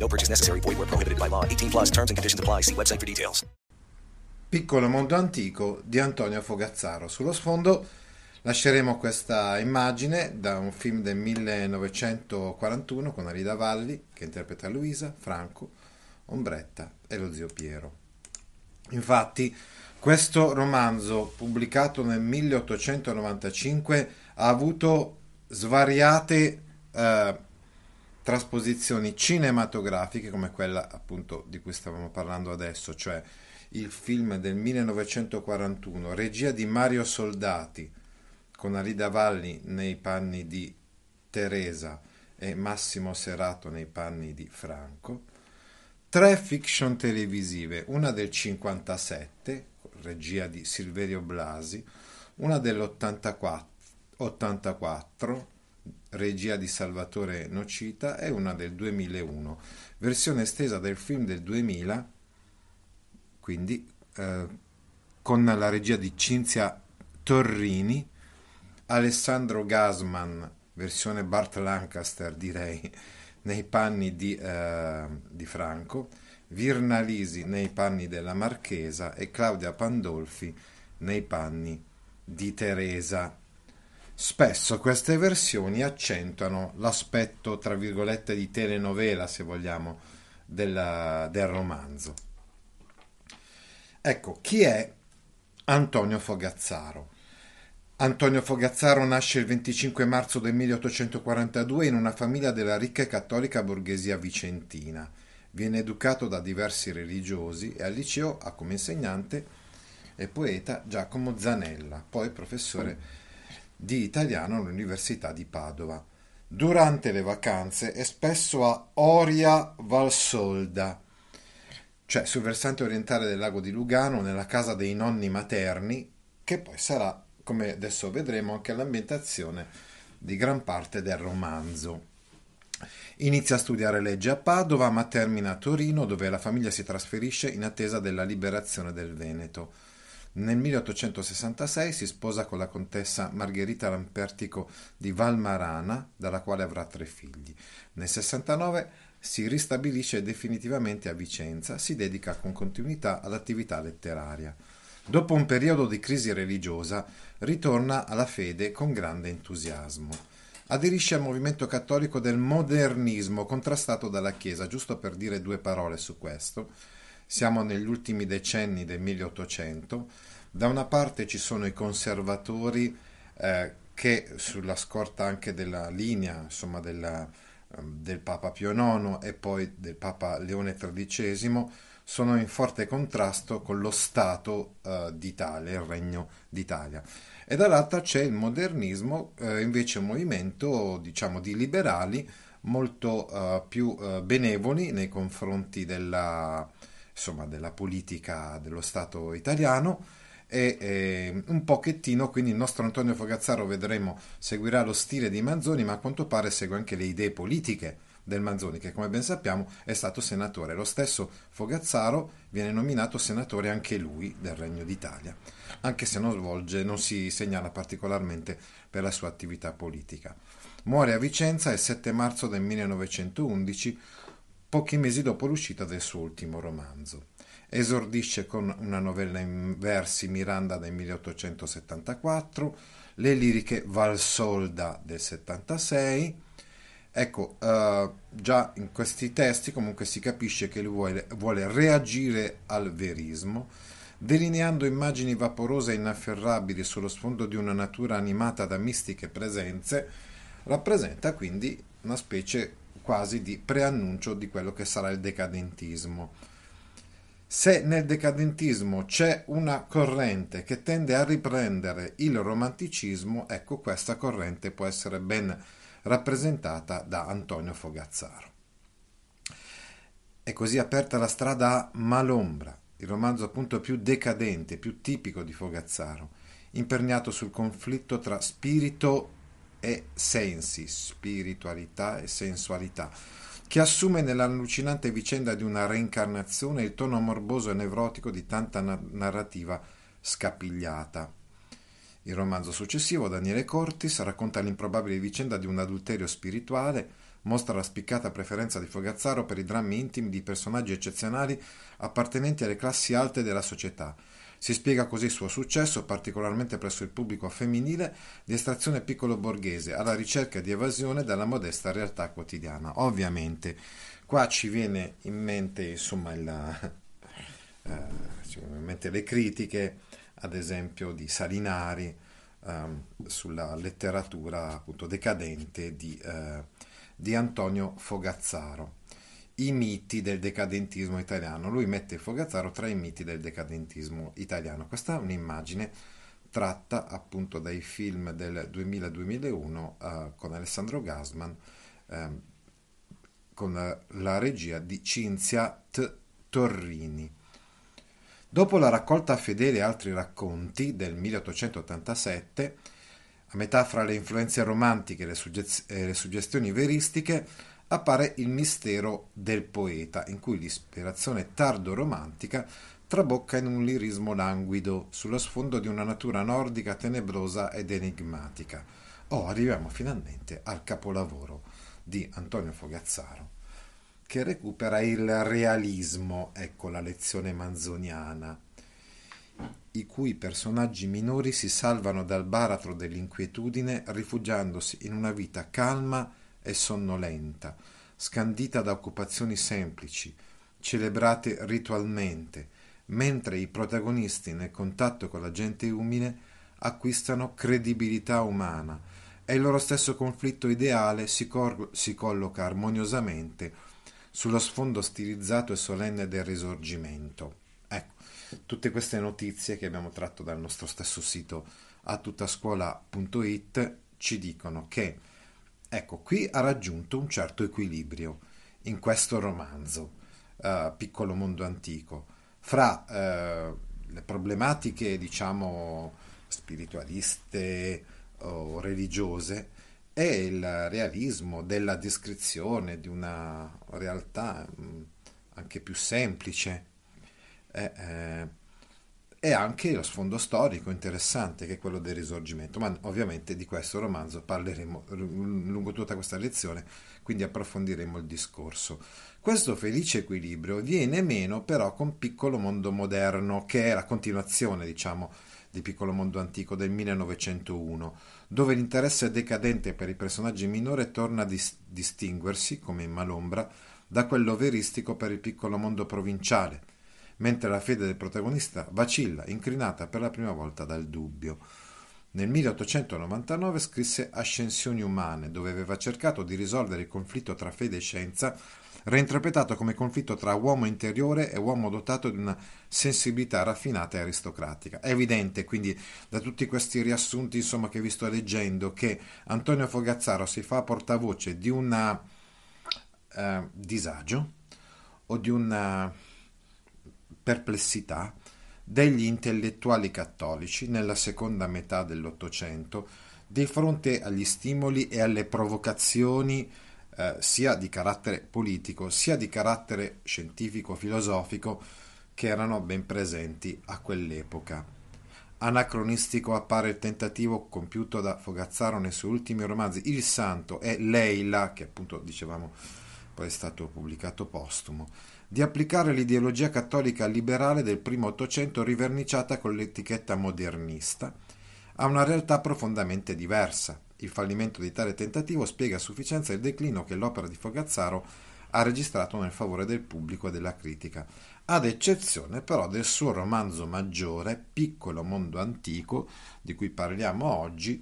No purchase necessary. Void where prohibited by law. 18 plus terms and conditions apply. See website for details. Piccolo mondo antico di Antonio Fogazzaro. Sullo sfondo lasceremo questa immagine da un film del 1941 con Arida Valli che interpreta Luisa, Franco, Ombretta e lo zio Piero. Infatti, questo romanzo, pubblicato nel 1895, ha avuto svariate eh, trasposizioni cinematografiche, come quella appunto di cui stavamo parlando adesso, cioè il film del 1941, regia di Mario Soldati, con Arida Valli nei panni di Teresa e Massimo Serato nei panni di Franco, tre fiction televisive, una del 57, regia di Silverio Blasi, una dell'84, regia di Salvatore Nocita, e una del 2001, versione estesa del film del 2000, quindi eh, con la regia di Cinzia Torrini, Alessandro Gasman, versione Bart Lancaster direi, nei panni di, eh, di Franco, Virnalisi nei panni della Marchesa e Claudia Pandolfi nei panni di Teresa. Spesso queste versioni accentuano l'aspetto, tra virgolette, di telenovela, se vogliamo, della, del romanzo. Ecco, chi è Antonio Fogazzaro? Antonio Fogazzaro nasce il 25 marzo del 1842 in una famiglia della ricca e cattolica borghesia vicentina. Viene educato da diversi religiosi e al liceo ha come insegnante e poeta Giacomo Zanella, poi professore di italiano all'Università di Padova. Durante le vacanze è spesso a Oria Valsolda, cioè sul versante orientale del lago di Lugano, nella casa dei nonni materni, che poi sarà come adesso vedremo, anche l'ambientazione di gran parte del romanzo. Inizia a studiare legge a Padova, ma termina a Torino, dove la famiglia si trasferisce in attesa della liberazione del Veneto. Nel 1866 si sposa con la contessa Margherita Lampertico di Valmarana, dalla quale avrà tre figli. Nel 69 si ristabilisce definitivamente a Vicenza, si dedica con continuità all'attività letteraria. Dopo un periodo di crisi religiosa, ritorna alla fede con grande entusiasmo. Aderisce al movimento cattolico del modernismo contrastato dalla Chiesa, giusto per dire due parole su questo. Siamo negli ultimi decenni del 1800. Da una parte ci sono i conservatori eh, che sulla scorta anche della linea insomma, della, ehm, del Papa Pio IX e poi del Papa Leone XIII sono in forte contrasto con lo Stato eh, d'Italia, il Regno d'Italia. E dall'altra c'è il modernismo, eh, invece un movimento diciamo di liberali molto eh, più eh, benevoli nei confronti della, insomma, della politica dello Stato italiano e eh, un pochettino, quindi il nostro Antonio Fogazzaro vedremo seguirà lo stile di Manzoni, ma a quanto pare segue anche le idee politiche del Manzoni, che come ben sappiamo è stato senatore. Lo stesso Fogazzaro viene nominato senatore anche lui del Regno d'Italia, anche se non svolge, non si segnala particolarmente per la sua attività politica. Muore a Vicenza il 7 marzo del 1911, pochi mesi dopo l'uscita del suo ultimo romanzo. Esordisce con una novella in versi Miranda del 1874, le liriche Valsolda del 76, Ecco, uh, già in questi testi comunque si capisce che lui vuole, vuole reagire al verismo, delineando immagini vaporose e inafferrabili sullo sfondo di una natura animata da mistiche presenze, rappresenta quindi una specie quasi di preannuncio di quello che sarà il decadentismo. Se nel decadentismo c'è una corrente che tende a riprendere il romanticismo, ecco questa corrente può essere ben rappresentata da Antonio Fogazzaro. È così aperta la strada a Malombra, il romanzo appunto più decadente, più tipico di Fogazzaro, imperniato sul conflitto tra spirito e sensi, spiritualità e sensualità, che assume nell'allucinante vicenda di una reincarnazione il tono morboso e nevrotico di tanta narrativa scapigliata. Il romanzo successivo, Daniele Cortis, racconta l'improbabile vicenda di un adulterio spirituale, mostra la spiccata preferenza di Fogazzaro per i drammi intimi di personaggi eccezionali appartenenti alle classi alte della società. Si spiega così il suo successo, particolarmente presso il pubblico femminile, di estrazione piccolo borghese, alla ricerca di evasione dalla modesta realtà quotidiana. Ovviamente, qua ci viene in mente, insomma, il, eh, in mente le critiche ad esempio di Salinari ehm, sulla letteratura appunto decadente di, eh, di Antonio Fogazzaro. I miti del decadentismo italiano. Lui mette Fogazzaro tra i miti del decadentismo italiano. Questa è un'immagine tratta appunto dai film del 2000-2001 eh, con Alessandro Gasman, eh, con la regia di Cinzia T. Torrini. Dopo la raccolta fedele altri racconti del 1887, a metà fra le influenze romantiche e le, suggez- e le suggestioni veristiche, appare il mistero del poeta, in cui l'ispirazione tardo-romantica trabocca in un lirismo languido sullo sfondo di una natura nordica tenebrosa ed enigmatica. Oh, arriviamo finalmente al capolavoro di Antonio Fogazzaro che recupera il realismo, ecco la lezione manzoniana, i cui personaggi minori si salvano dal baratro dell'inquietudine rifugiandosi in una vita calma e sonnolenta, scandita da occupazioni semplici, celebrate ritualmente, mentre i protagonisti nel contatto con la gente umile acquistano credibilità umana e il loro stesso conflitto ideale si, cor- si colloca armoniosamente sullo sfondo stilizzato e solenne del risorgimento. Ecco, tutte queste notizie che abbiamo tratto dal nostro stesso sito a tuttascuola.it ci dicono che, ecco, qui ha raggiunto un certo equilibrio in questo romanzo, uh, Piccolo mondo antico, fra uh, le problematiche, diciamo, spiritualiste o religiose è il realismo della descrizione di una realtà mm, anche più semplice e, eh, e anche lo sfondo storico interessante che è quello del risorgimento, ma ovviamente di questo romanzo parleremo lungo tutta questa lezione, quindi approfondiremo il discorso. Questo felice equilibrio viene meno però con Piccolo Mondo Moderno, che è la continuazione, diciamo, di Piccolo Mondo Antico del 1901, dove l'interesse decadente per i personaggi minori torna a dis- distinguersi, come in Malombra, da quello veristico per il piccolo mondo provinciale, mentre la fede del protagonista vacilla, incrinata per la prima volta dal dubbio. Nel 1899 scrisse Ascensioni umane, dove aveva cercato di risolvere il conflitto tra fede e scienza reinterpretato come conflitto tra uomo interiore e uomo dotato di una sensibilità raffinata e aristocratica. È evidente quindi da tutti questi riassunti insomma, che vi sto leggendo che Antonio Fogazzaro si fa portavoce di un eh, disagio o di una perplessità degli intellettuali cattolici nella seconda metà dell'Ottocento di fronte agli stimoli e alle provocazioni eh, sia di carattere politico sia di carattere scientifico-filosofico che erano ben presenti a quell'epoca. Anacronistico appare il tentativo compiuto da Fogazzaro nei suoi ultimi romanzi Il Santo e Leila, che appunto dicevamo poi è stato pubblicato postumo, di applicare l'ideologia cattolica liberale del primo Ottocento riverniciata con l'etichetta modernista a una realtà profondamente diversa, il fallimento di tale tentativo spiega a sufficienza il declino che l'opera di Fogazzaro ha registrato nel favore del pubblico e della critica, ad eccezione però del suo romanzo maggiore, Piccolo mondo antico, di cui parliamo oggi,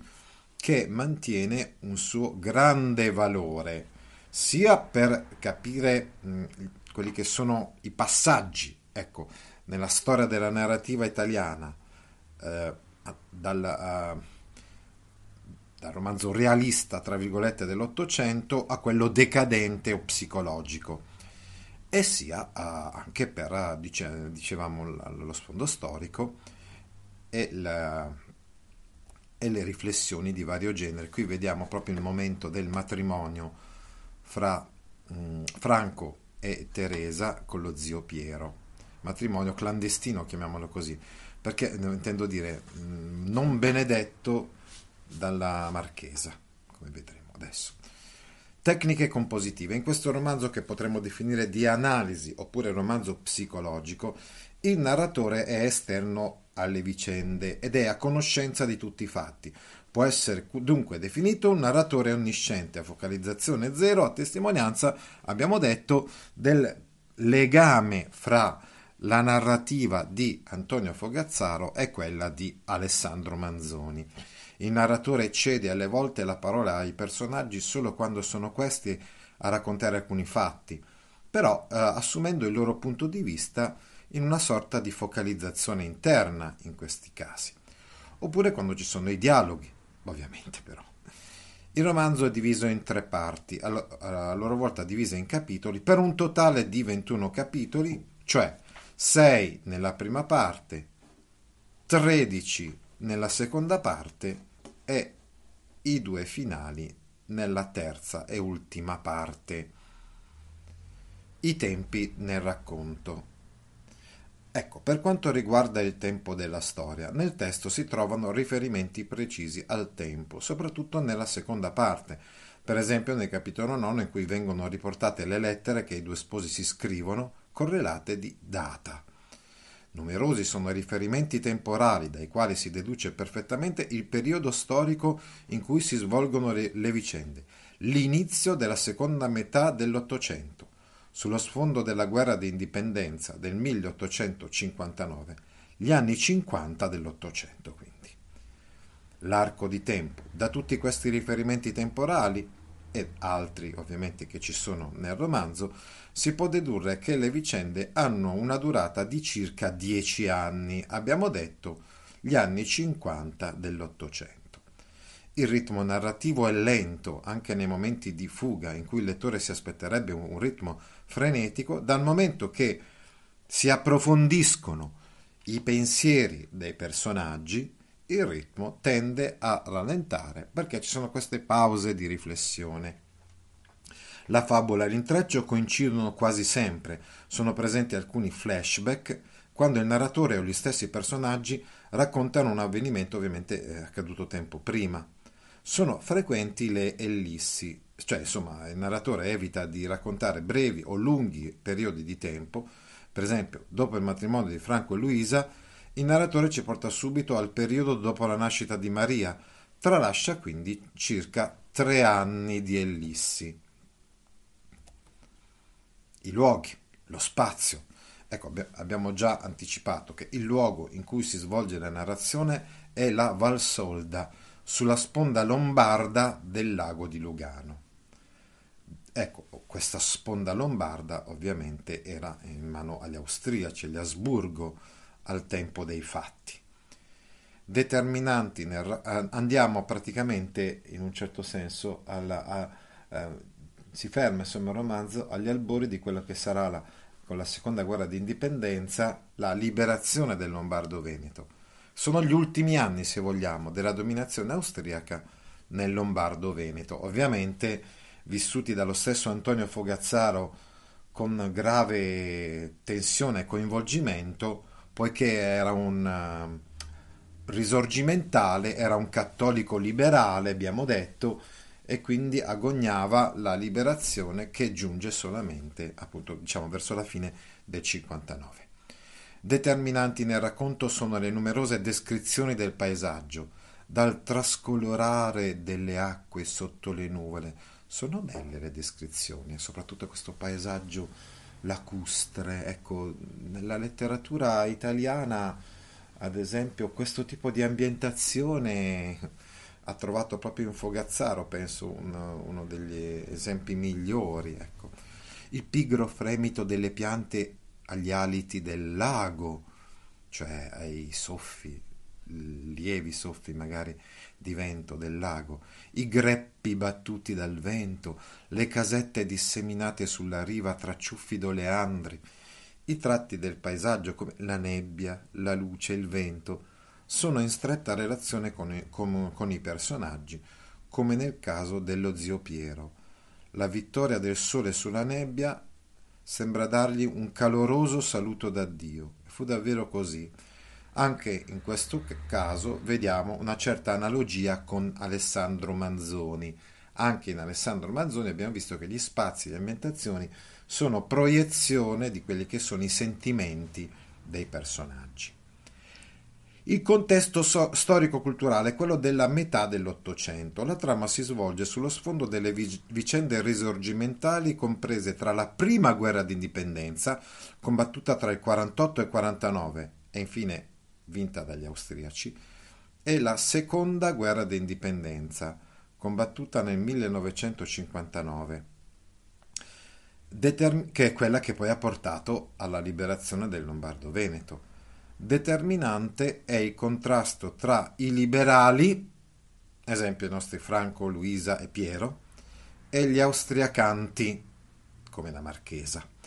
che mantiene un suo grande valore, sia per capire quelli che sono i passaggi, ecco, nella storia della narrativa italiana, eh, dal, uh, dal romanzo realista, tra virgolette, dell'Ottocento a quello decadente o psicologico. e sia anche per, dice, dicevamo, lo sfondo storico e, la, e le riflessioni di vario genere. Qui vediamo proprio il momento del matrimonio fra mh, Franco e Teresa con lo zio Piero, matrimonio clandestino, chiamiamolo così, perché intendo dire mh, non benedetto dalla marchesa, come vedremo adesso. Tecniche compositive. In questo romanzo che potremmo definire di analisi oppure romanzo psicologico, il narratore è esterno alle vicende ed è a conoscenza di tutti i fatti. Può essere dunque definito un narratore onnisciente a focalizzazione zero, a testimonianza, abbiamo detto, del legame fra la narrativa di Antonio Fogazzaro e quella di Alessandro Manzoni. Il narratore cede alle volte la parola ai personaggi solo quando sono questi a raccontare alcuni fatti, però eh, assumendo il loro punto di vista in una sorta di focalizzazione interna in questi casi, oppure quando ci sono i dialoghi, ovviamente però. Il romanzo è diviso in tre parti, a loro volta divise in capitoli, per un totale di 21 capitoli, cioè 6 nella prima parte, 13 nella seconda parte e i due finali nella terza e ultima parte. I tempi nel racconto. Ecco, per quanto riguarda il tempo della storia, nel testo si trovano riferimenti precisi al tempo, soprattutto nella seconda parte, per esempio nel capitolo 9 in cui vengono riportate le lettere che i due sposi si scrivono, correlate di data. Numerosi sono i riferimenti temporali dai quali si deduce perfettamente il periodo storico in cui si svolgono le, le vicende, l'inizio della seconda metà dell'Ottocento, sullo sfondo della guerra di indipendenza del 1859, gli anni 50 dell'Ottocento quindi. L'arco di tempo, da tutti questi riferimenti temporali, e altri ovviamente che ci sono nel romanzo, si può dedurre che le vicende hanno una durata di circa dieci anni, abbiamo detto gli anni 50 dell'Ottocento. Il ritmo narrativo è lento anche nei momenti di fuga in cui il lettore si aspetterebbe un ritmo frenetico, dal momento che si approfondiscono i pensieri dei personaggi il ritmo tende a rallentare perché ci sono queste pause di riflessione. La favola e l'intreccio coincidono quasi sempre, sono presenti alcuni flashback quando il narratore o gli stessi personaggi raccontano un avvenimento ovviamente eh, accaduto tempo prima. Sono frequenti le ellissi, cioè insomma il narratore evita di raccontare brevi o lunghi periodi di tempo, per esempio dopo il matrimonio di Franco e Luisa il narratore ci porta subito al periodo dopo la nascita di Maria, tralascia quindi circa tre anni di ellissi. I luoghi, lo spazio. Ecco, abbiamo già anticipato che il luogo in cui si svolge la narrazione è la Valsolda, sulla sponda lombarda del lago di Lugano. Ecco, questa sponda lombarda ovviamente era in mano agli austriaci, agli Asburgo, al tempo dei fatti. Determinanti, nel, andiamo praticamente in un certo senso alla, a, a, si ferma insomma il romanzo agli albori di quello che sarà la, con la seconda guerra di indipendenza la liberazione del Lombardo-Veneto. Sono gli ultimi anni, se vogliamo, della dominazione austriaca nel Lombardo-Veneto, ovviamente vissuti dallo stesso Antonio Fogazzaro con grave tensione e coinvolgimento poiché era un uh, risorgimentale, era un cattolico liberale, abbiamo detto, e quindi agognava la liberazione che giunge solamente, appunto, diciamo, verso la fine del 59. Determinanti nel racconto sono le numerose descrizioni del paesaggio, dal trascolorare delle acque sotto le nuvole. Sono belle le descrizioni, soprattutto questo paesaggio lacustre. Ecco, nella letteratura italiana, ad esempio, questo tipo di ambientazione ha trovato proprio in Fogazzaro, penso, uno, uno degli esempi migliori. Ecco. Il pigro fremito delle piante agli aliti del lago, cioè ai soffi lievi soffi magari di vento del lago, i greppi battuti dal vento, le casette disseminate sulla riva tra ciuffi d'oleandri, i tratti del paesaggio come la nebbia, la luce, il vento, sono in stretta relazione con i, con, con i personaggi, come nel caso dello zio Piero. La vittoria del sole sulla nebbia sembra dargli un caloroso saluto d'addio. Fu davvero così. Anche in questo caso vediamo una certa analogia con Alessandro Manzoni. Anche in Alessandro Manzoni abbiamo visto che gli spazi e le ambientazioni sono proiezione di quelli che sono i sentimenti dei personaggi. Il contesto so- storico-culturale è quello della metà dell'Ottocento. La trama si svolge sullo sfondo delle vi- vicende risorgimentali comprese tra la prima guerra d'indipendenza, combattuta tra il 48 e il 49, e infine vinta dagli austriaci, e la seconda guerra d'indipendenza, combattuta nel 1959, determ- che è quella che poi ha portato alla liberazione del Lombardo-Veneto. Determinante è il contrasto tra i liberali, esempio i nostri Franco, Luisa e Piero, e gli austriacanti, come la Marchesa.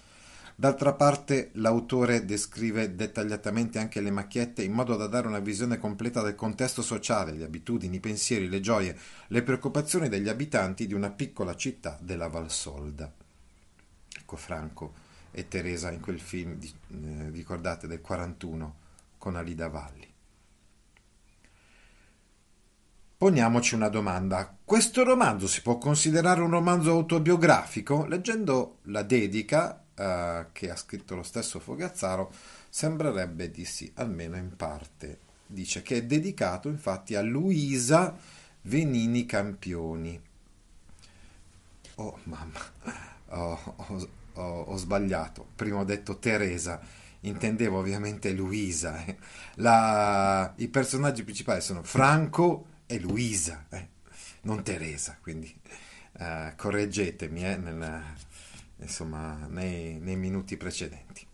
D'altra parte l'autore descrive dettagliatamente anche le macchiette in modo da dare una visione completa del contesto sociale, le abitudini, i pensieri, le gioie, le preoccupazioni degli abitanti di una piccola città della Valsolda. Ecco Franco e Teresa in quel film, eh, ricordate, del 41 con Alida Valli. Poniamoci una domanda. Questo romanzo si può considerare un romanzo autobiografico? Leggendo la dedica eh, che ha scritto lo stesso Fogazzaro, sembrerebbe di sì, almeno in parte. Dice che è dedicato infatti a Luisa Venini Campioni. Oh mamma, oh, ho, ho, ho sbagliato. Prima ho detto Teresa intendevo ovviamente Luisa. Eh. La, I personaggi principali sono Franco e Luisa, eh, non Teresa, quindi eh, correggetemi eh, nel, insomma, nei, nei minuti precedenti.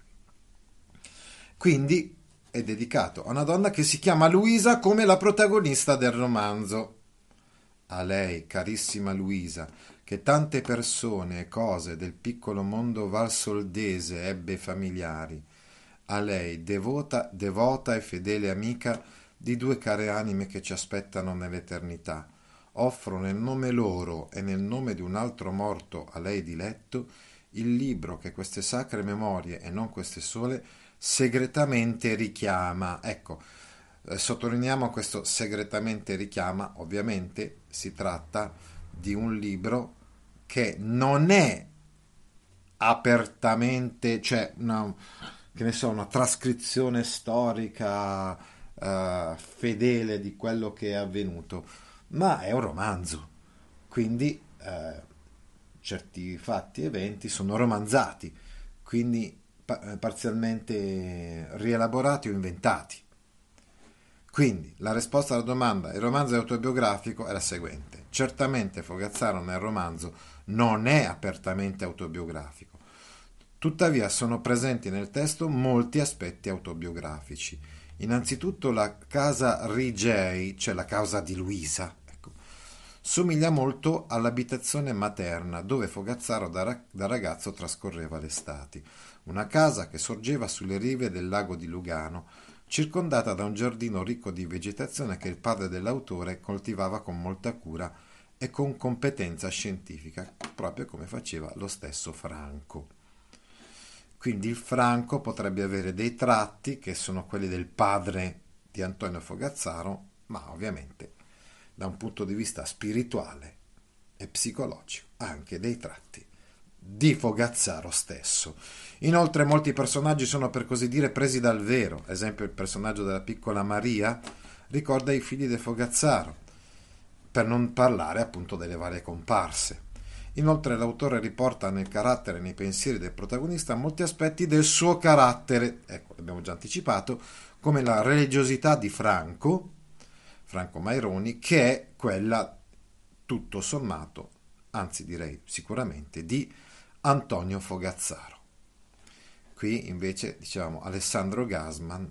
Quindi è dedicato a una donna che si chiama Luisa come la protagonista del romanzo. A lei, carissima Luisa, che tante persone e cose del piccolo mondo valsoldese ebbe familiari, a lei, devota, devota e fedele amica di due care anime che ci aspettano nell'eternità. Offro nel nome loro e nel nome di un altro morto a lei diletto il libro che queste sacre memorie e non queste sole segretamente richiama. Ecco, eh, sottolineiamo questo segretamente richiama, ovviamente si tratta di un libro che non è apertamente, cioè una, che ne so, una trascrizione storica uh, fedele di quello che è avvenuto, ma è un romanzo, quindi uh, certi fatti e eventi sono romanzati, quindi eh, parzialmente rielaborati o inventati. Quindi la risposta alla domanda il romanzo è autobiografico è la seguente. Certamente Fogazzaro nel romanzo non è apertamente autobiografico Tuttavia sono presenti nel testo molti aspetti autobiografici. Innanzitutto la casa Rigei, cioè la casa di Luisa, somiglia molto all'abitazione materna dove Fogazzaro da, ra- da ragazzo trascorreva l'estate. Una casa che sorgeva sulle rive del lago di Lugano, circondata da un giardino ricco di vegetazione che il padre dell'autore coltivava con molta cura e con competenza scientifica, proprio come faceva lo stesso Franco. Quindi il Franco potrebbe avere dei tratti che sono quelli del padre di Antonio Fogazzaro, ma ovviamente da un punto di vista spirituale e psicologico anche dei tratti di Fogazzaro stesso. Inoltre molti personaggi sono per così dire presi dal vero, ad esempio il personaggio della piccola Maria ricorda i figli di Fogazzaro, per non parlare appunto delle varie comparse. Inoltre l'autore riporta nel carattere e nei pensieri del protagonista molti aspetti del suo carattere, ecco, l'abbiamo già anticipato, come la religiosità di Franco, Franco Maironi, che è quella tutto sommato, anzi direi sicuramente, di Antonio Fogazzaro. Qui invece diciamo Alessandro Gasman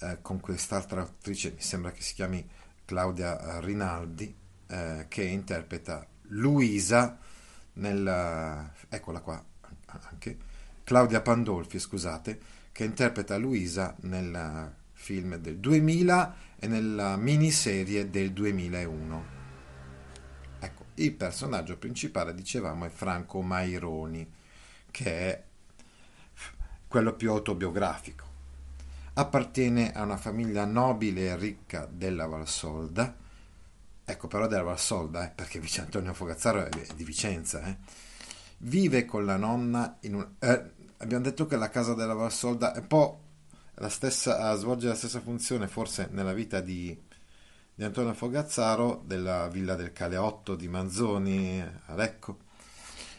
eh, con quest'altra attrice, mi sembra che si chiami Claudia Rinaldi, eh, che interpreta Luisa nel... eccola qua, anche Claudia Pandolfi, scusate, che interpreta Luisa nel film del 2000 e nella miniserie del 2001. Ecco, il personaggio principale, dicevamo, è Franco Maironi, che è quello più autobiografico. Appartiene a una famiglia nobile e ricca della Valsolda, ecco però della Valsolda, eh, perché Vice Antonio Fogazzaro è di Vicenza, eh. vive con la nonna in un... Eh, abbiamo detto che la casa della Valsolda è un po' stessa, svolge la stessa funzione forse nella vita di, di Antonio Fogazzaro della Villa del Caleotto di Manzoni a Lecco.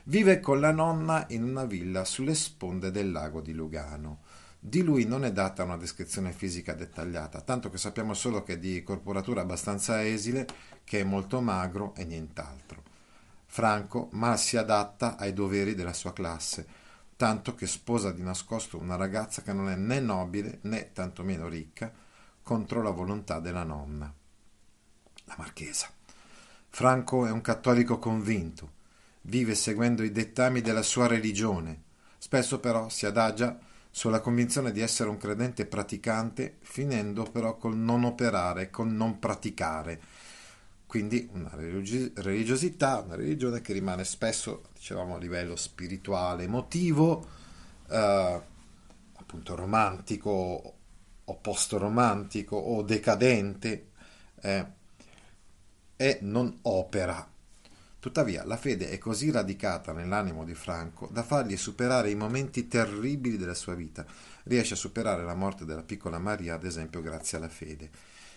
Vive con la nonna in una villa sulle sponde del lago di Lugano. Di lui non è data una descrizione fisica dettagliata, tanto che sappiamo solo che è di corporatura abbastanza esile, che è molto magro e nient'altro. Franco mal si adatta ai doveri della sua classe, tanto che sposa di nascosto una ragazza che non è né nobile né tantomeno ricca, contro la volontà della nonna, la marchesa. Franco è un cattolico convinto, vive seguendo i dettami della sua religione, spesso però si adagia sulla convinzione di essere un credente praticante, finendo però col non operare, col non praticare, quindi una religiosità, una religione che rimane spesso, dicevamo, a livello spirituale, emotivo, eh, appunto romantico o post-romantico o decadente eh, e non opera. Tuttavia la fede è così radicata nell'animo di Franco da fargli superare i momenti terribili della sua vita. Riesce a superare la morte della piccola Maria, ad esempio, grazie alla fede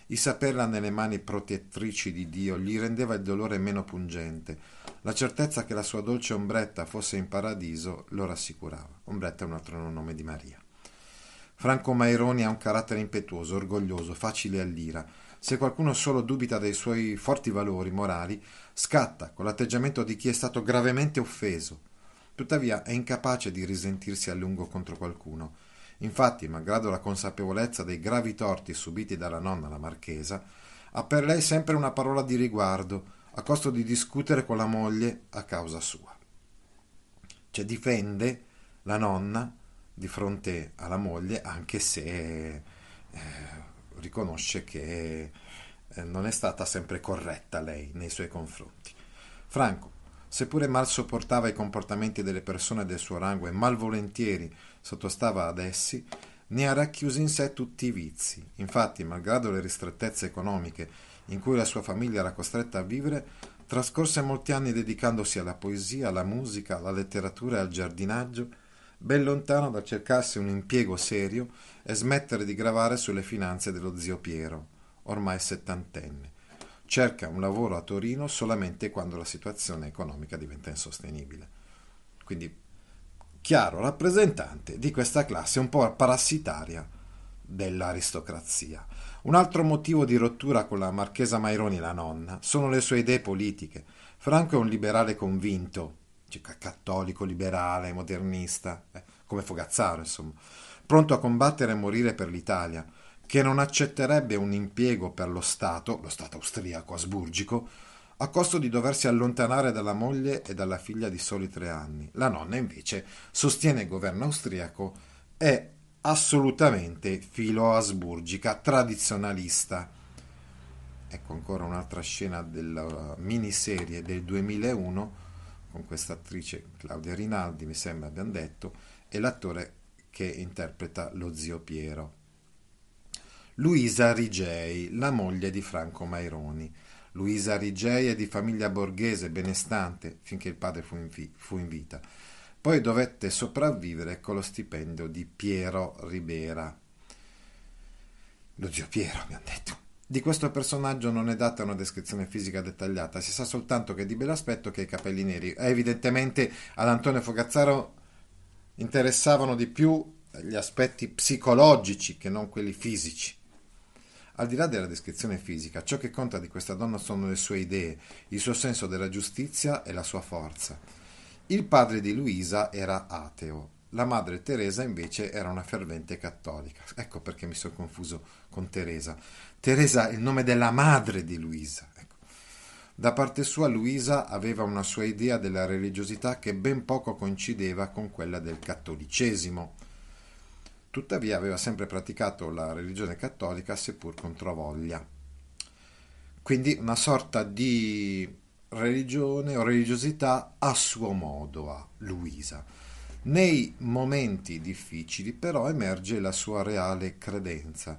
il saperla nelle mani protettrici di Dio gli rendeva il dolore meno pungente. La certezza che la sua dolce ombretta fosse in paradiso lo rassicurava. Ombretta è un altro nome di Maria. Franco Maironi ha un carattere impetuoso, orgoglioso, facile all'ira. Se qualcuno solo dubita dei suoi forti valori morali, scatta con l'atteggiamento di chi è stato gravemente offeso. Tuttavia è incapace di risentirsi a lungo contro qualcuno. Infatti, malgrado la consapevolezza dei gravi torti subiti dalla nonna la marchesa, ha per lei sempre una parola di riguardo, a costo di discutere con la moglie a causa sua. Cioè difende la nonna di fronte alla moglie, anche se eh, riconosce che eh, non è stata sempre corretta lei nei suoi confronti. Franco, seppure mal sopportava i comportamenti delle persone del suo rango e malvolentieri sottostava ad essi, ne ha racchiusi in sé tutti i vizi. Infatti, malgrado le ristrettezze economiche in cui la sua famiglia era costretta a vivere, trascorse molti anni dedicandosi alla poesia, alla musica, alla letteratura e al giardinaggio, ben lontano dal cercarsi un impiego serio e smettere di gravare sulle finanze dello zio Piero, ormai settantenne. Cerca un lavoro a Torino solamente quando la situazione economica diventa insostenibile. Quindi chiaro rappresentante di questa classe un po' parassitaria dell'aristocrazia. Un altro motivo di rottura con la marchesa Maironi, la nonna, sono le sue idee politiche. Franco è un liberale convinto, cattolico, liberale, modernista, eh, come Fogazzaro, insomma, pronto a combattere e morire per l'Italia, che non accetterebbe un impiego per lo Stato, lo Stato austriaco asburgico, a costo di doversi allontanare dalla moglie e dalla figlia di soli tre anni. La nonna invece sostiene il governo austriaco è assolutamente filo-asburgica, tradizionalista. Ecco ancora un'altra scena della miniserie del 2001 con questa attrice Claudia Rinaldi, mi sembra abbiamo detto, e l'attore che interpreta lo zio Piero. Luisa Rigei, la moglie di Franco Maironi. Luisa Rigei è di famiglia borghese benestante finché il padre fu in, fi- fu in vita. Poi dovette sopravvivere con lo stipendio di Piero Ribera. Lo zio Piero, abbiamo detto. Di questo personaggio non è data una descrizione fisica dettagliata, si sa soltanto che è di bell'aspetto che ha i capelli neri. Evidentemente ad Antonio Fogazzaro interessavano di più gli aspetti psicologici che non quelli fisici. Al di là della descrizione fisica, ciò che conta di questa donna sono le sue idee, il suo senso della giustizia e la sua forza. Il padre di Luisa era ateo La madre Teresa invece era una fervente cattolica. Ecco perché mi sono confuso con Teresa. Teresa è il nome della madre di Luisa. Ecco. Da parte sua Luisa aveva una sua idea della religiosità che ben poco coincideva con quella del cattolicesimo. Tuttavia aveva sempre praticato la religione cattolica seppur contro voglia. Quindi una sorta di religione o religiosità a suo modo a Luisa. Nei momenti difficili però emerge la sua reale credenza.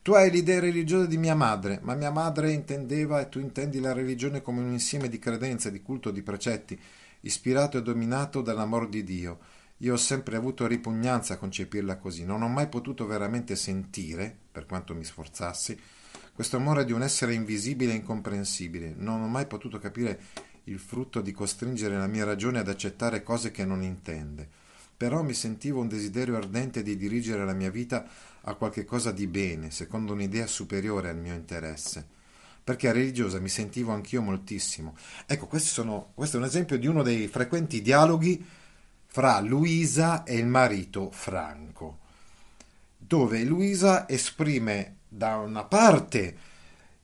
Tu hai l'idea religiosa di mia madre, ma mia madre intendeva e tu intendi la religione come un insieme di credenze, di culto, di precetti, ispirato e dominato dall'amor di Dio. Io ho sempre avuto ripugnanza a concepirla così, non ho mai potuto veramente sentire, per quanto mi sforzassi, questo amore di un essere invisibile e incomprensibile. Non ho mai potuto capire il frutto di costringere la mia ragione ad accettare cose che non intende. Però mi sentivo un desiderio ardente di dirigere la mia vita a qualche cosa di bene, secondo un'idea superiore al mio interesse. Perché religiosa mi sentivo anch'io moltissimo. Ecco, sono, questo è un esempio di uno dei frequenti dialoghi fra Luisa e il marito Franco, dove Luisa esprime da una parte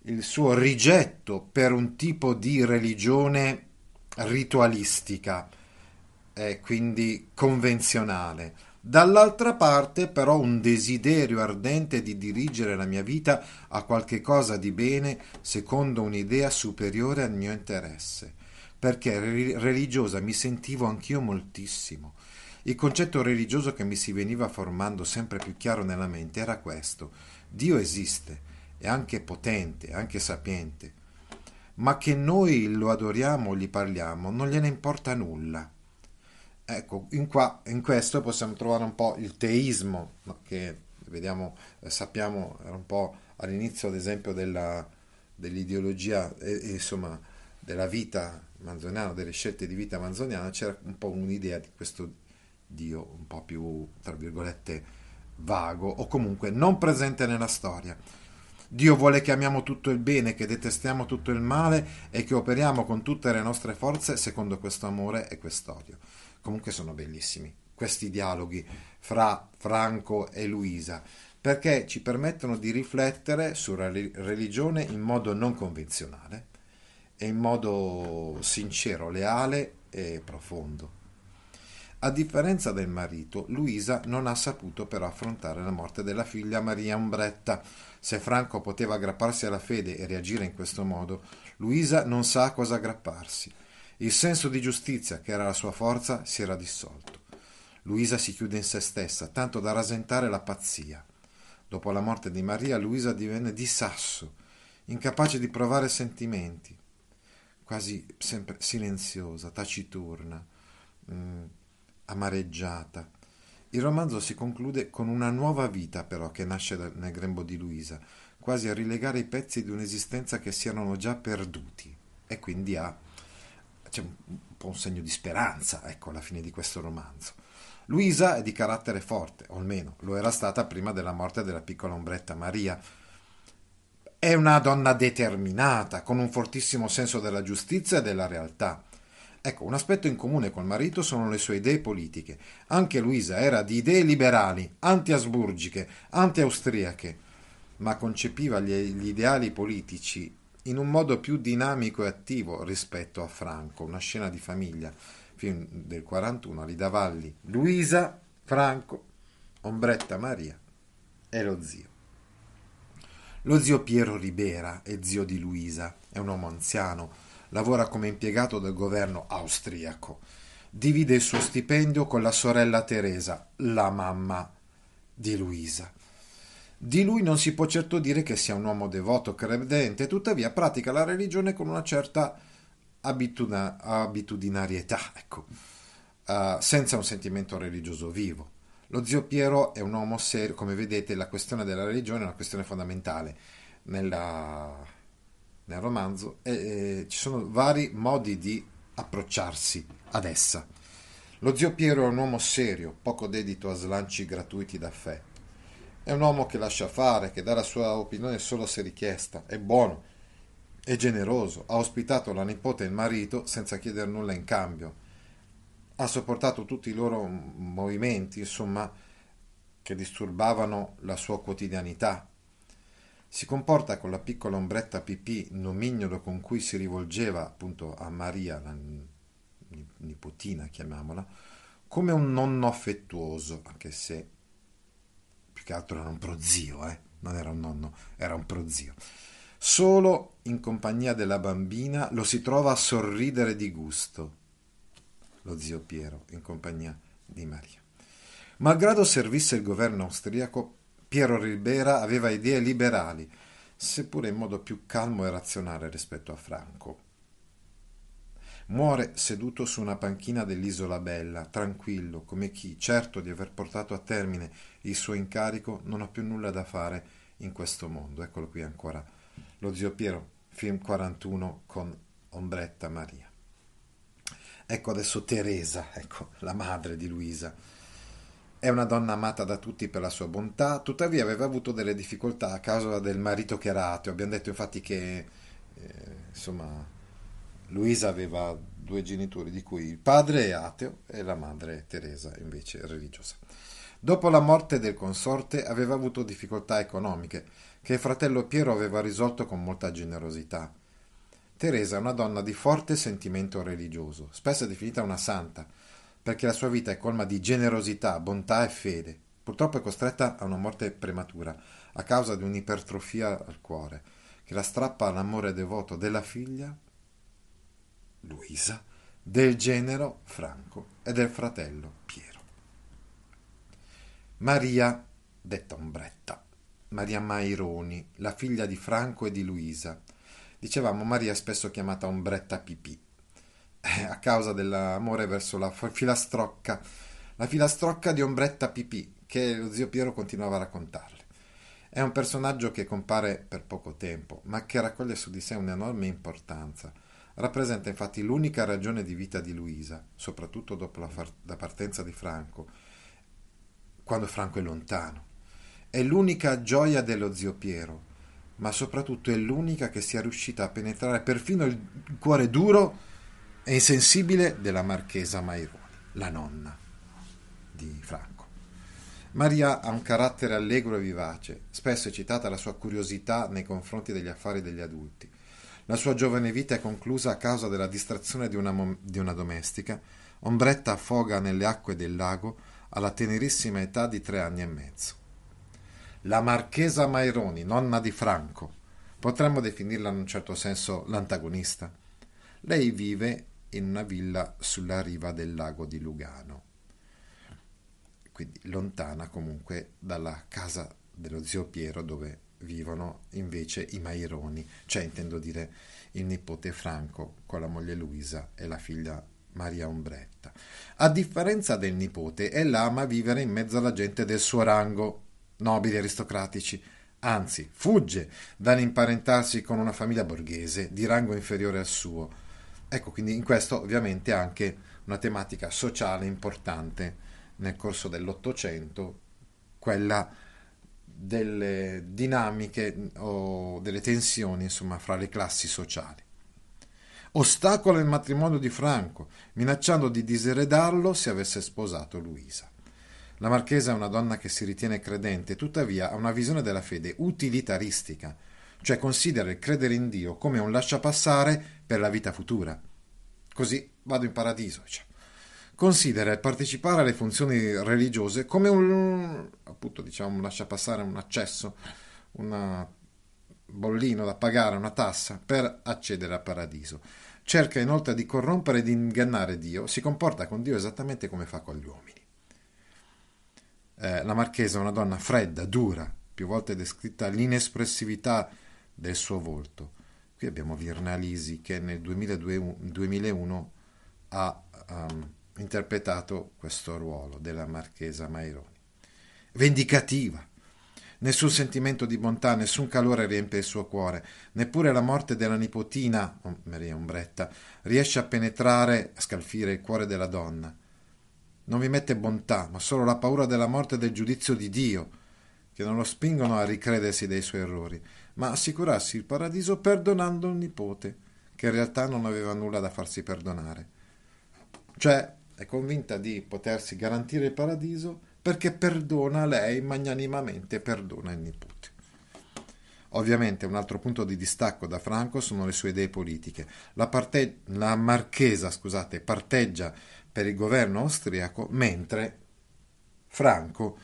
il suo rigetto per un tipo di religione ritualistica e quindi convenzionale, dall'altra parte però un desiderio ardente di dirigere la mia vita a qualche cosa di bene secondo un'idea superiore al mio interesse, perché religiosa mi sentivo anch'io moltissimo. Il concetto religioso che mi si veniva formando sempre più chiaro nella mente era questo, Dio esiste, è anche potente, anche sapiente, ma che noi lo adoriamo o gli parliamo non gliene importa nulla. Ecco, in, qua, in questo possiamo trovare un po' il teismo, che vediamo, eh, sappiamo, era un po' all'inizio, ad esempio, della, dell'ideologia, eh, insomma, della vita manzoniana, delle scelte di vita manzoniana, c'era un po' un'idea di questo Dio un po' più, tra virgolette, vago o comunque non presente nella storia. Dio vuole che amiamo tutto il bene, che detestiamo tutto il male e che operiamo con tutte le nostre forze secondo questo amore e quest'odio. Comunque sono bellissimi questi dialoghi fra Franco e Luisa perché ci permettono di riflettere sulla religione in modo non convenzionale e in modo sincero, leale e profondo. A differenza del marito, Luisa non ha saputo però affrontare la morte della figlia Maria Umbretta. Se Franco poteva aggrapparsi alla fede e reagire in questo modo, Luisa non sa a cosa aggrapparsi. Il senso di giustizia, che era la sua forza, si era dissolto. Luisa si chiude in se stessa, tanto da rasentare la pazzia. Dopo la morte di Maria, Luisa divenne di sasso, incapace di provare sentimenti, quasi sempre silenziosa, taciturna. Mm amareggiata. Il romanzo si conclude con una nuova vita però che nasce nel grembo di Luisa, quasi a rilegare i pezzi di un'esistenza che si erano già perduti e quindi ha c'è un, po' un segno di speranza ecco alla fine di questo romanzo. Luisa è di carattere forte, o almeno lo era stata prima della morte della piccola ombretta Maria. È una donna determinata, con un fortissimo senso della giustizia e della realtà. Ecco, un aspetto in comune col marito sono le sue idee politiche. Anche Luisa era di idee liberali, anti-asburgiche, anti-austriache, ma concepiva gli, gli ideali politici in un modo più dinamico e attivo rispetto a Franco, una scena di famiglia, film del 41, Lida Valli, Luisa, Franco, Ombretta Maria e lo zio. Lo zio Piero Ribera è zio di Luisa, è un uomo anziano, lavora come impiegato del governo austriaco. Divide il suo stipendio con la sorella Teresa, la mamma di Luisa. Di lui non si può certo dire che sia un uomo devoto, credente, tuttavia pratica la religione con una certa abitudina- abitudinarietà, ecco, uh, senza un sentimento religioso vivo. Lo zio Piero è un uomo serio, come vedete la questione della religione è una questione fondamentale nella nel romanzo e, e ci sono vari modi di approcciarsi ad essa. Lo zio Piero è un uomo serio, poco dedito a slanci gratuiti d'affetto. È un uomo che lascia fare, che dà la sua opinione solo se richiesta, è buono, è generoso, ha ospitato la nipote e il marito senza chiedere nulla in cambio. Ha sopportato tutti i loro movimenti, insomma, che disturbavano la sua quotidianità. Si comporta con la piccola ombretta pipì nomignolo con cui si rivolgeva appunto a Maria, la nipotina, chiamiamola, come un nonno affettuoso, anche se più che altro era un prozio, eh? non era un nonno, era un prozio. Solo in compagnia della bambina lo si trova a sorridere di gusto, lo zio Piero, in compagnia di Maria. Malgrado servisse il governo austriaco, Piero Ribera aveva idee liberali, seppure in modo più calmo e razionale rispetto a Franco. Muore seduto su una panchina dell'Isola Bella, tranquillo, come chi, certo di aver portato a termine il suo incarico, non ha più nulla da fare in questo mondo. Eccolo qui ancora lo zio Piero, film 41 con Ombretta Maria. Ecco adesso Teresa, ecco la madre di Luisa. È una donna amata da tutti per la sua bontà, tuttavia aveva avuto delle difficoltà a causa del marito che era ateo. Abbiamo detto infatti che eh, insomma Luisa aveva due genitori, di cui il padre è ateo e la madre Teresa invece religiosa. Dopo la morte del consorte aveva avuto difficoltà economiche, che il fratello Piero aveva risolto con molta generosità. Teresa è una donna di forte sentimento religioso, spesso definita una santa, perché la sua vita è colma di generosità, bontà e fede. Purtroppo è costretta a una morte prematura, a causa di un'ipertrofia al cuore, che la strappa all'amore devoto della figlia Luisa, del genero Franco e del fratello Piero. Maria, detta Ombretta, Maria Maironi, la figlia di Franco e di Luisa. Dicevamo Maria spesso chiamata Ombretta Pipì, eh, a causa dell'amore verso la filastrocca, la filastrocca di Ombretta Pipì, che lo zio Piero continuava a raccontarle. È un personaggio che compare per poco tempo, ma che raccoglie su di sé un'enorme importanza Rappresenta infatti l'unica ragione di vita di Luisa, soprattutto dopo la, far- la partenza di Franco, quando Franco è lontano. È l'unica gioia dello zio Piero, ma soprattutto è l'unica che sia riuscita a penetrare perfino il cuore duro e insensibile della marchesa Maironi, la nonna di Franco. Maria ha un carattere allegro e vivace, spesso è citata la sua curiosità nei confronti degli affari degli adulti. La sua giovane vita è conclusa a causa della distrazione di una, di una domestica. Ombretta affoga nelle acque del lago alla tenerissima età di tre anni e mezzo. La marchesa Maironi, nonna di Franco, potremmo definirla in un certo senso l'antagonista. Lei vive in una villa sulla riva del lago di Lugano, quindi lontana comunque dalla casa dello zio Piero dove vivono invece i Maironi, cioè intendo dire il nipote Franco con la moglie Luisa e la figlia Maria Ombretta. A differenza del nipote, ella ama vivere in mezzo alla gente del suo rango, nobili aristocratici, anzi fugge dall'imparentarsi con una famiglia borghese di rango inferiore al suo. Ecco quindi in questo ovviamente anche una tematica sociale importante nel corso dell'Ottocento, quella delle dinamiche o delle tensioni insomma, fra le classi sociali. Ostacola il matrimonio di Franco, minacciando di diseredarlo se avesse sposato Luisa. La marchesa è una donna che si ritiene credente, tuttavia ha una visione della fede utilitaristica, cioè considera il credere in Dio come un lasciapassare per la vita futura. Così vado in paradiso. Cioè considera il partecipare alle funzioni religiose come un, appunto, diciamo, lascia passare un accesso, un bollino da pagare, una tassa per accedere al paradiso. Cerca inoltre di corrompere e di ingannare Dio, si comporta con Dio esattamente come fa con gli uomini. Eh, la marchesa è una donna fredda, dura, più volte descritta l'inespressività del suo volto. Qui abbiamo Virna Lisi che nel 2002, 2001 ha um, interpretato questo ruolo della marchesa Maironi. Vendicativa. Nessun sentimento di bontà, nessun calore riempie il suo cuore, neppure la morte della nipotina, oh, Maria Ombretta, riesce a penetrare, a scalfire il cuore della donna. Non vi mette bontà, ma solo la paura della morte e del giudizio di Dio, che non lo spingono a ricredersi dei suoi errori, ma assicurarsi il paradiso perdonando il nipote, che in realtà non aveva nulla da farsi perdonare. Cioè, è convinta di potersi garantire il paradiso perché perdona lei magnanimamente perdona il nipote. Ovviamente un altro punto di distacco da Franco sono le sue idee politiche. La, parte- la marchesa scusate, parteggia per il governo austriaco mentre Franco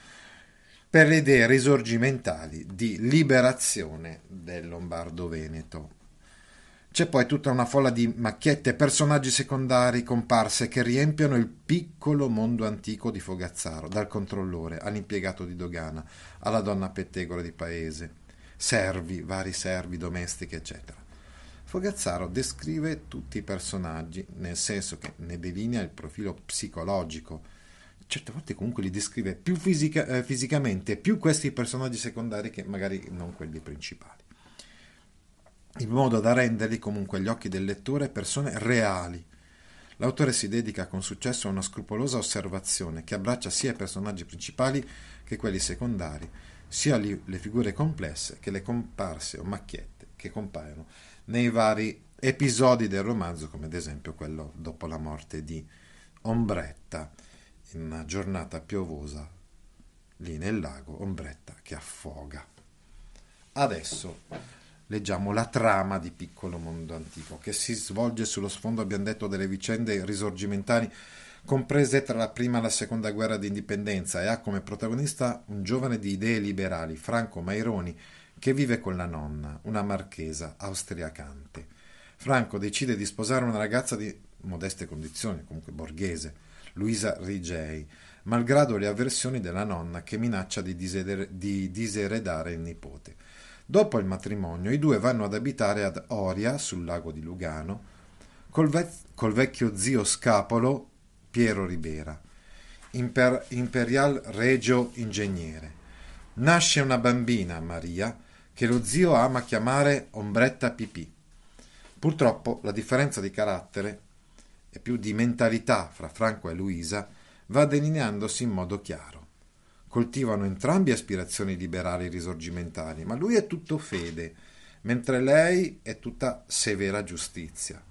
per le idee risorgimentali di liberazione del Lombardo-Veneto. C'è poi tutta una folla di macchiette e personaggi secondari comparse che riempiono il piccolo mondo antico di Fogazzaro, dal controllore all'impiegato di dogana, alla donna pettegola di paese, servi, vari servi, domestiche, eccetera. Fogazzaro descrive tutti i personaggi, nel senso che ne delinea il profilo psicologico, certe volte comunque li descrive più fisica, eh, fisicamente, più questi personaggi secondari che magari non quelli principali in modo da renderli comunque agli occhi del lettore persone reali. L'autore si dedica con successo a una scrupolosa osservazione che abbraccia sia i personaggi principali che quelli secondari, sia le figure complesse che le comparse o macchiette che compaiono nei vari episodi del romanzo, come ad esempio quello dopo la morte di Ombretta, in una giornata piovosa lì nel lago, Ombretta che affoga. Adesso leggiamo la trama di Piccolo Mondo Antico, che si svolge sullo sfondo, abbiamo detto, delle vicende risorgimentali comprese tra la prima e la seconda guerra di indipendenza e ha come protagonista un giovane di idee liberali, Franco Maironi, che vive con la nonna, una marchesa austriacante. Franco decide di sposare una ragazza di modeste condizioni, comunque borghese, Luisa Rigei, malgrado le avversioni della nonna che minaccia di, diseredare il nipote. Dopo il matrimonio i due vanno ad abitare ad Oria, sul lago di Lugano, col, ve- col vecchio zio scapolo Piero Ribera, imper- imperial regio ingegnere. Nasce una bambina, Maria, che lo zio ama chiamare Ombretta Pipì. Purtroppo la differenza di carattere e più di mentalità fra Franco e Luisa va delineandosi in modo chiaro coltivano entrambi aspirazioni liberali risorgimentali, ma lui è tutto fede, mentre lei è tutta severa giustizia.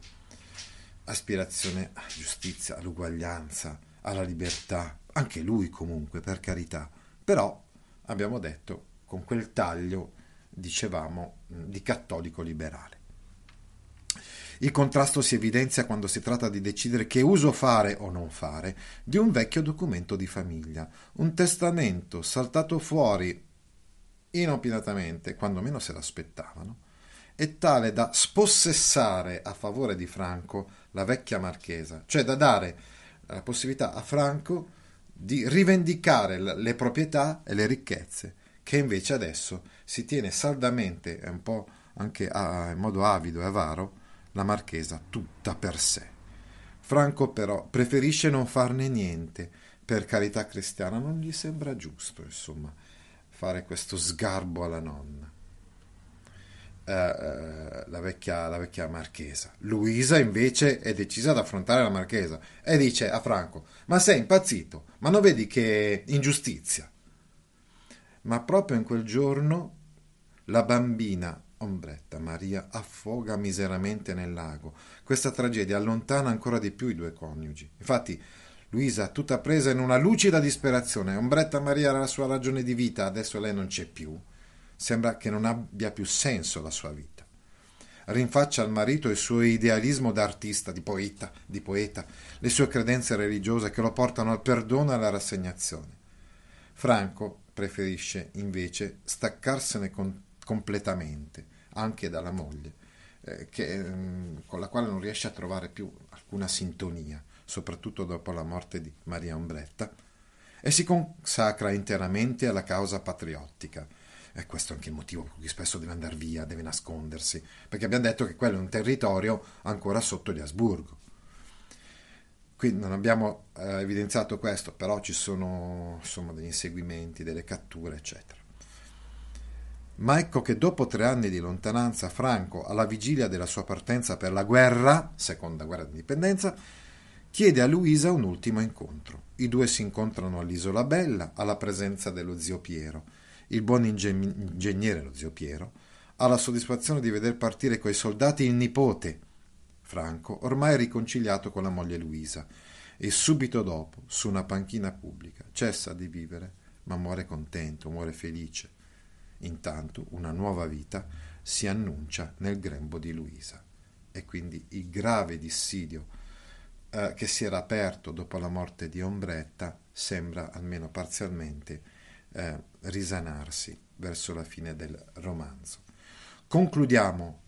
Aspirazione alla giustizia, all'uguaglianza, alla libertà, anche lui comunque, per carità, però abbiamo detto con quel taglio, dicevamo, di cattolico liberale. Il contrasto si evidenzia quando si tratta di decidere che uso fare o non fare di un vecchio documento di famiglia, un testamento saltato fuori inopinatamente, quando meno se l'aspettavano, e tale da spossessare a favore di Franco la vecchia marchesa, cioè da dare la possibilità a Franco di rivendicare le proprietà e le ricchezze, che invece adesso si tiene saldamente e un po' anche a, in modo avido e avaro la marchesa tutta per sé. Franco però preferisce non farne niente, per carità cristiana non gli sembra giusto, insomma, fare questo sgarbo alla nonna. Uh, uh, la, vecchia, la vecchia marchesa. Luisa invece è decisa ad affrontare la marchesa e dice a Franco: Ma sei impazzito? Ma non vedi che ingiustizia? Ma proprio in quel giorno la bambina Ombretta, Maria affoga miseramente nel lago. Questa tragedia allontana ancora di più i due coniugi. Infatti, Luisa, tutta presa in una lucida disperazione, Ombretta Maria era la sua ragione di vita, adesso lei non c'è più. Sembra che non abbia più senso la sua vita. Rinfaccia al marito il suo idealismo d'artista, di poeta, di poeta, le sue credenze religiose che lo portano al perdono e alla rassegnazione. Franco preferisce invece staccarsene con completamente, anche dalla moglie, eh, che, mm, con la quale non riesce a trovare più alcuna sintonia, soprattutto dopo la morte di Maria Ombretta, e si consacra interamente alla causa patriottica. E questo è anche il motivo per cui spesso deve andare via, deve nascondersi, perché abbiamo detto che quello è un territorio ancora sotto gli Asburgo. Qui non abbiamo eh, evidenziato questo, però ci sono insomma, degli inseguimenti, delle catture, eccetera. Ma ecco che dopo tre anni di lontananza, Franco, alla vigilia della sua partenza per la guerra, seconda guerra d'indipendenza, chiede a Luisa un ultimo incontro. I due si incontrano all'Isola Bella, alla presenza dello zio Piero. Il buon ingegnere, lo zio Piero, ha la soddisfazione di veder partire coi soldati il nipote, Franco, ormai riconciliato con la moglie Luisa, e subito dopo, su una panchina pubblica, cessa di vivere, ma muore contento, muore felice. Intanto una nuova vita si annuncia nel grembo di Luisa e quindi il grave dissidio eh, che si era aperto dopo la morte di Ombretta sembra almeno parzialmente eh, risanarsi verso la fine del romanzo. Concludiamo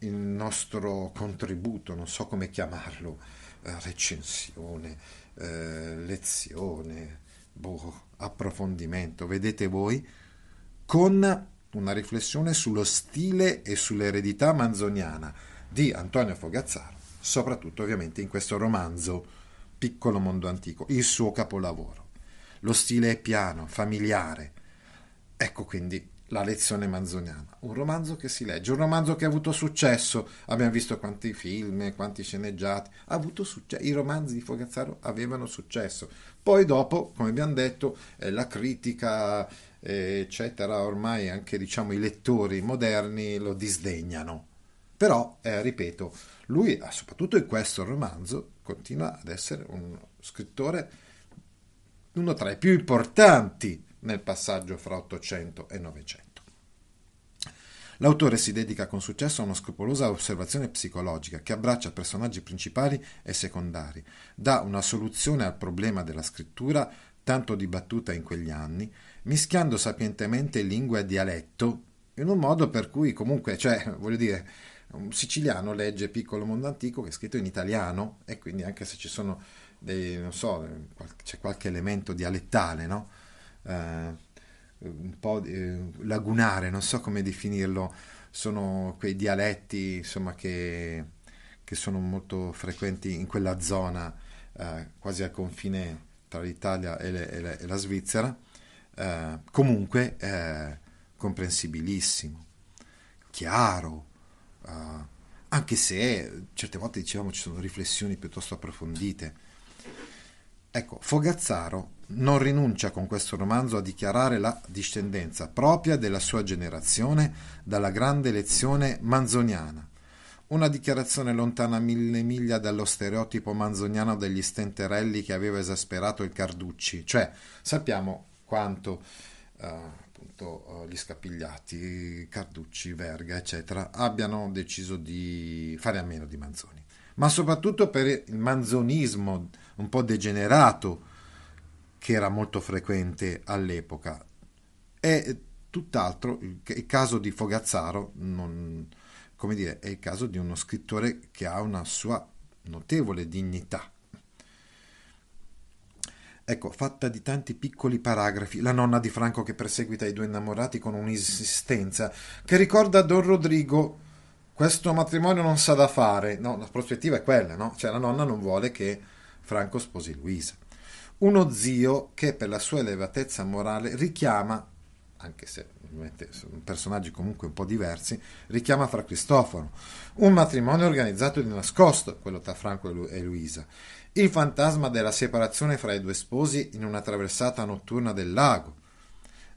il nostro contributo, non so come chiamarlo, eh, recensione, eh, lezione, boh, approfondimento, vedete voi, con una riflessione sullo stile e sull'eredità manzoniana di Antonio Fogazzaro, soprattutto ovviamente in questo romanzo Piccolo mondo antico, il suo capolavoro. Lo stile è piano, familiare. Ecco quindi la lezione manzoniana, un romanzo che si legge, un romanzo che ha avuto successo, abbiamo visto quanti film, quanti sceneggiati, ha avuto successo, i romanzi di Fogazzaro avevano successo. Poi dopo, come abbiamo detto, eh, la critica, eh, eccetera, ormai anche diciamo i lettori moderni lo disdegnano. Però, eh, ripeto, lui, soprattutto in questo romanzo, continua ad essere un scrittore, uno tra i più importanti nel passaggio fra Ottocento e Novecento. L'autore si dedica con successo a una scrupolosa osservazione psicologica che abbraccia personaggi principali e secondari, dà una soluzione al problema della scrittura tanto dibattuta in quegli anni, mischiando sapientemente lingua e dialetto in un modo per cui comunque, cioè, voglio dire, un siciliano legge Piccolo Mondo Antico che è scritto in italiano e quindi anche se ci sono dei, non so, c'è qualche elemento dialettale, no? Eh, un po' eh, lagunare, non so come definirlo, sono quei dialetti insomma, che, che sono molto frequenti in quella zona, eh, quasi al confine tra l'Italia e, le, e, le, e la Svizzera, eh, comunque eh, comprensibilissimo, chiaro, Uh, anche se certe volte dicevamo ci sono riflessioni piuttosto approfondite. Ecco, Fogazzaro non rinuncia con questo romanzo a dichiarare la discendenza propria della sua generazione dalla grande lezione manzoniana. Una dichiarazione lontana mille miglia dallo stereotipo manzoniano degli stenterelli che aveva esasperato il Carducci, cioè sappiamo quanto uh, appunto gli scapigliati, Carducci, Verga, eccetera, abbiano deciso di fare a meno di Manzoni. Ma soprattutto per il manzonismo un po' degenerato che era molto frequente all'epoca. È tutt'altro il caso di Fogazzaro, non, come dire, è il caso di uno scrittore che ha una sua notevole dignità ecco, fatta di tanti piccoli paragrafi, la nonna di Franco che perseguita i due innamorati con un'insistenza che ricorda a Don Rodrigo questo matrimonio non sa da fare, no, la prospettiva è quella, no? Cioè la nonna non vuole che Franco sposi Luisa. Uno zio che per la sua elevatezza morale richiama, anche se sono personaggi comunque un po' diversi, richiama Fra Cristoforo. Un matrimonio organizzato di nascosto, quello tra Franco e Luisa il fantasma della separazione fra i due sposi in una traversata notturna del lago,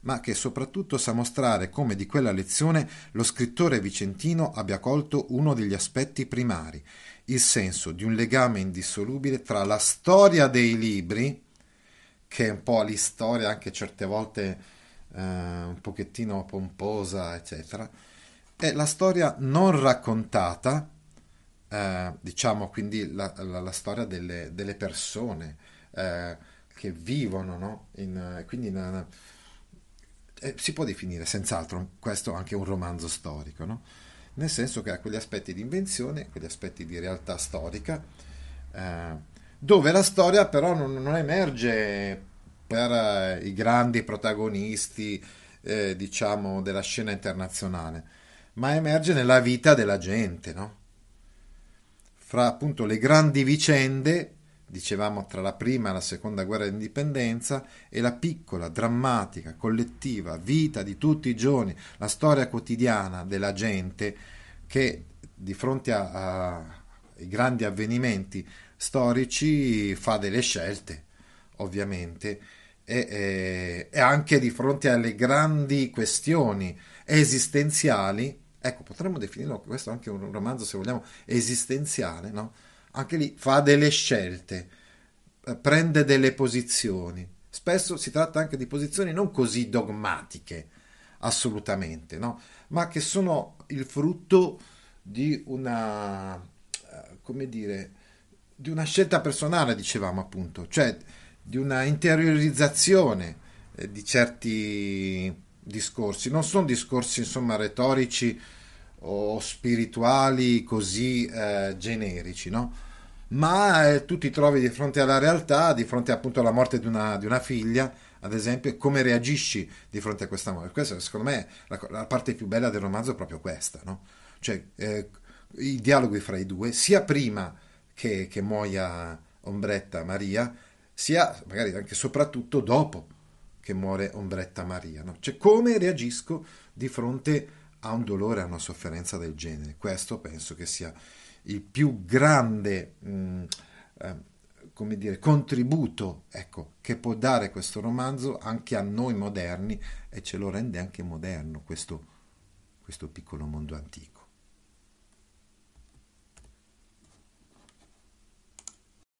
ma che soprattutto sa mostrare come di quella lezione lo scrittore vicentino abbia colto uno degli aspetti primari, il senso di un legame indissolubile tra la storia dei libri, che è un po' l'istoria anche certe volte eh, un pochettino pomposa, eccetera, e la storia non raccontata, eh, diciamo quindi la, la, la storia delle, delle persone eh, che vivono, no? In, quindi in, eh, si può definire senz'altro questo anche un romanzo storico, no? nel senso che ha quegli aspetti di invenzione, quegli aspetti di realtà storica, eh, dove la storia però non, non emerge per eh, i grandi protagonisti, eh, diciamo, della scena internazionale, ma emerge nella vita della gente, no? fra appunto le grandi vicende, dicevamo tra la prima e la seconda guerra d'indipendenza, e la piccola, drammatica, collettiva vita di tutti i giorni, la storia quotidiana della gente che di fronte ai grandi avvenimenti storici fa delle scelte, ovviamente, e, e, e anche di fronte alle grandi questioni esistenziali Ecco, potremmo definirlo questo anche un romanzo, se vogliamo, esistenziale, no? Anche lì fa delle scelte eh, prende delle posizioni. Spesso si tratta anche di posizioni non così dogmatiche, assolutamente, no? ma che sono il frutto di una, eh, come dire, di una scelta personale, dicevamo appunto, cioè di una interiorizzazione eh, di certi discorsi. Non sono discorsi, insomma, retorici o spirituali così eh, generici, no? Ma eh, tu ti trovi di fronte alla realtà, di fronte appunto alla morte di una, di una figlia, ad esempio, e come reagisci di fronte a questa morte. Questa, secondo me, la, la parte più bella del romanzo è proprio questa, no? Cioè, eh, i dialoghi fra i due, sia prima che, che muoia Ombretta Maria, sia magari anche soprattutto dopo che muore Ombretta Maria. No? Cioè, come reagisco di fronte a un dolore, a una sofferenza del genere? Questo penso che sia il più grande mh, mm, eh, come dire, contributo ecco, che può dare questo romanzo anche a noi moderni e ce lo rende anche moderno questo, questo piccolo mondo antico.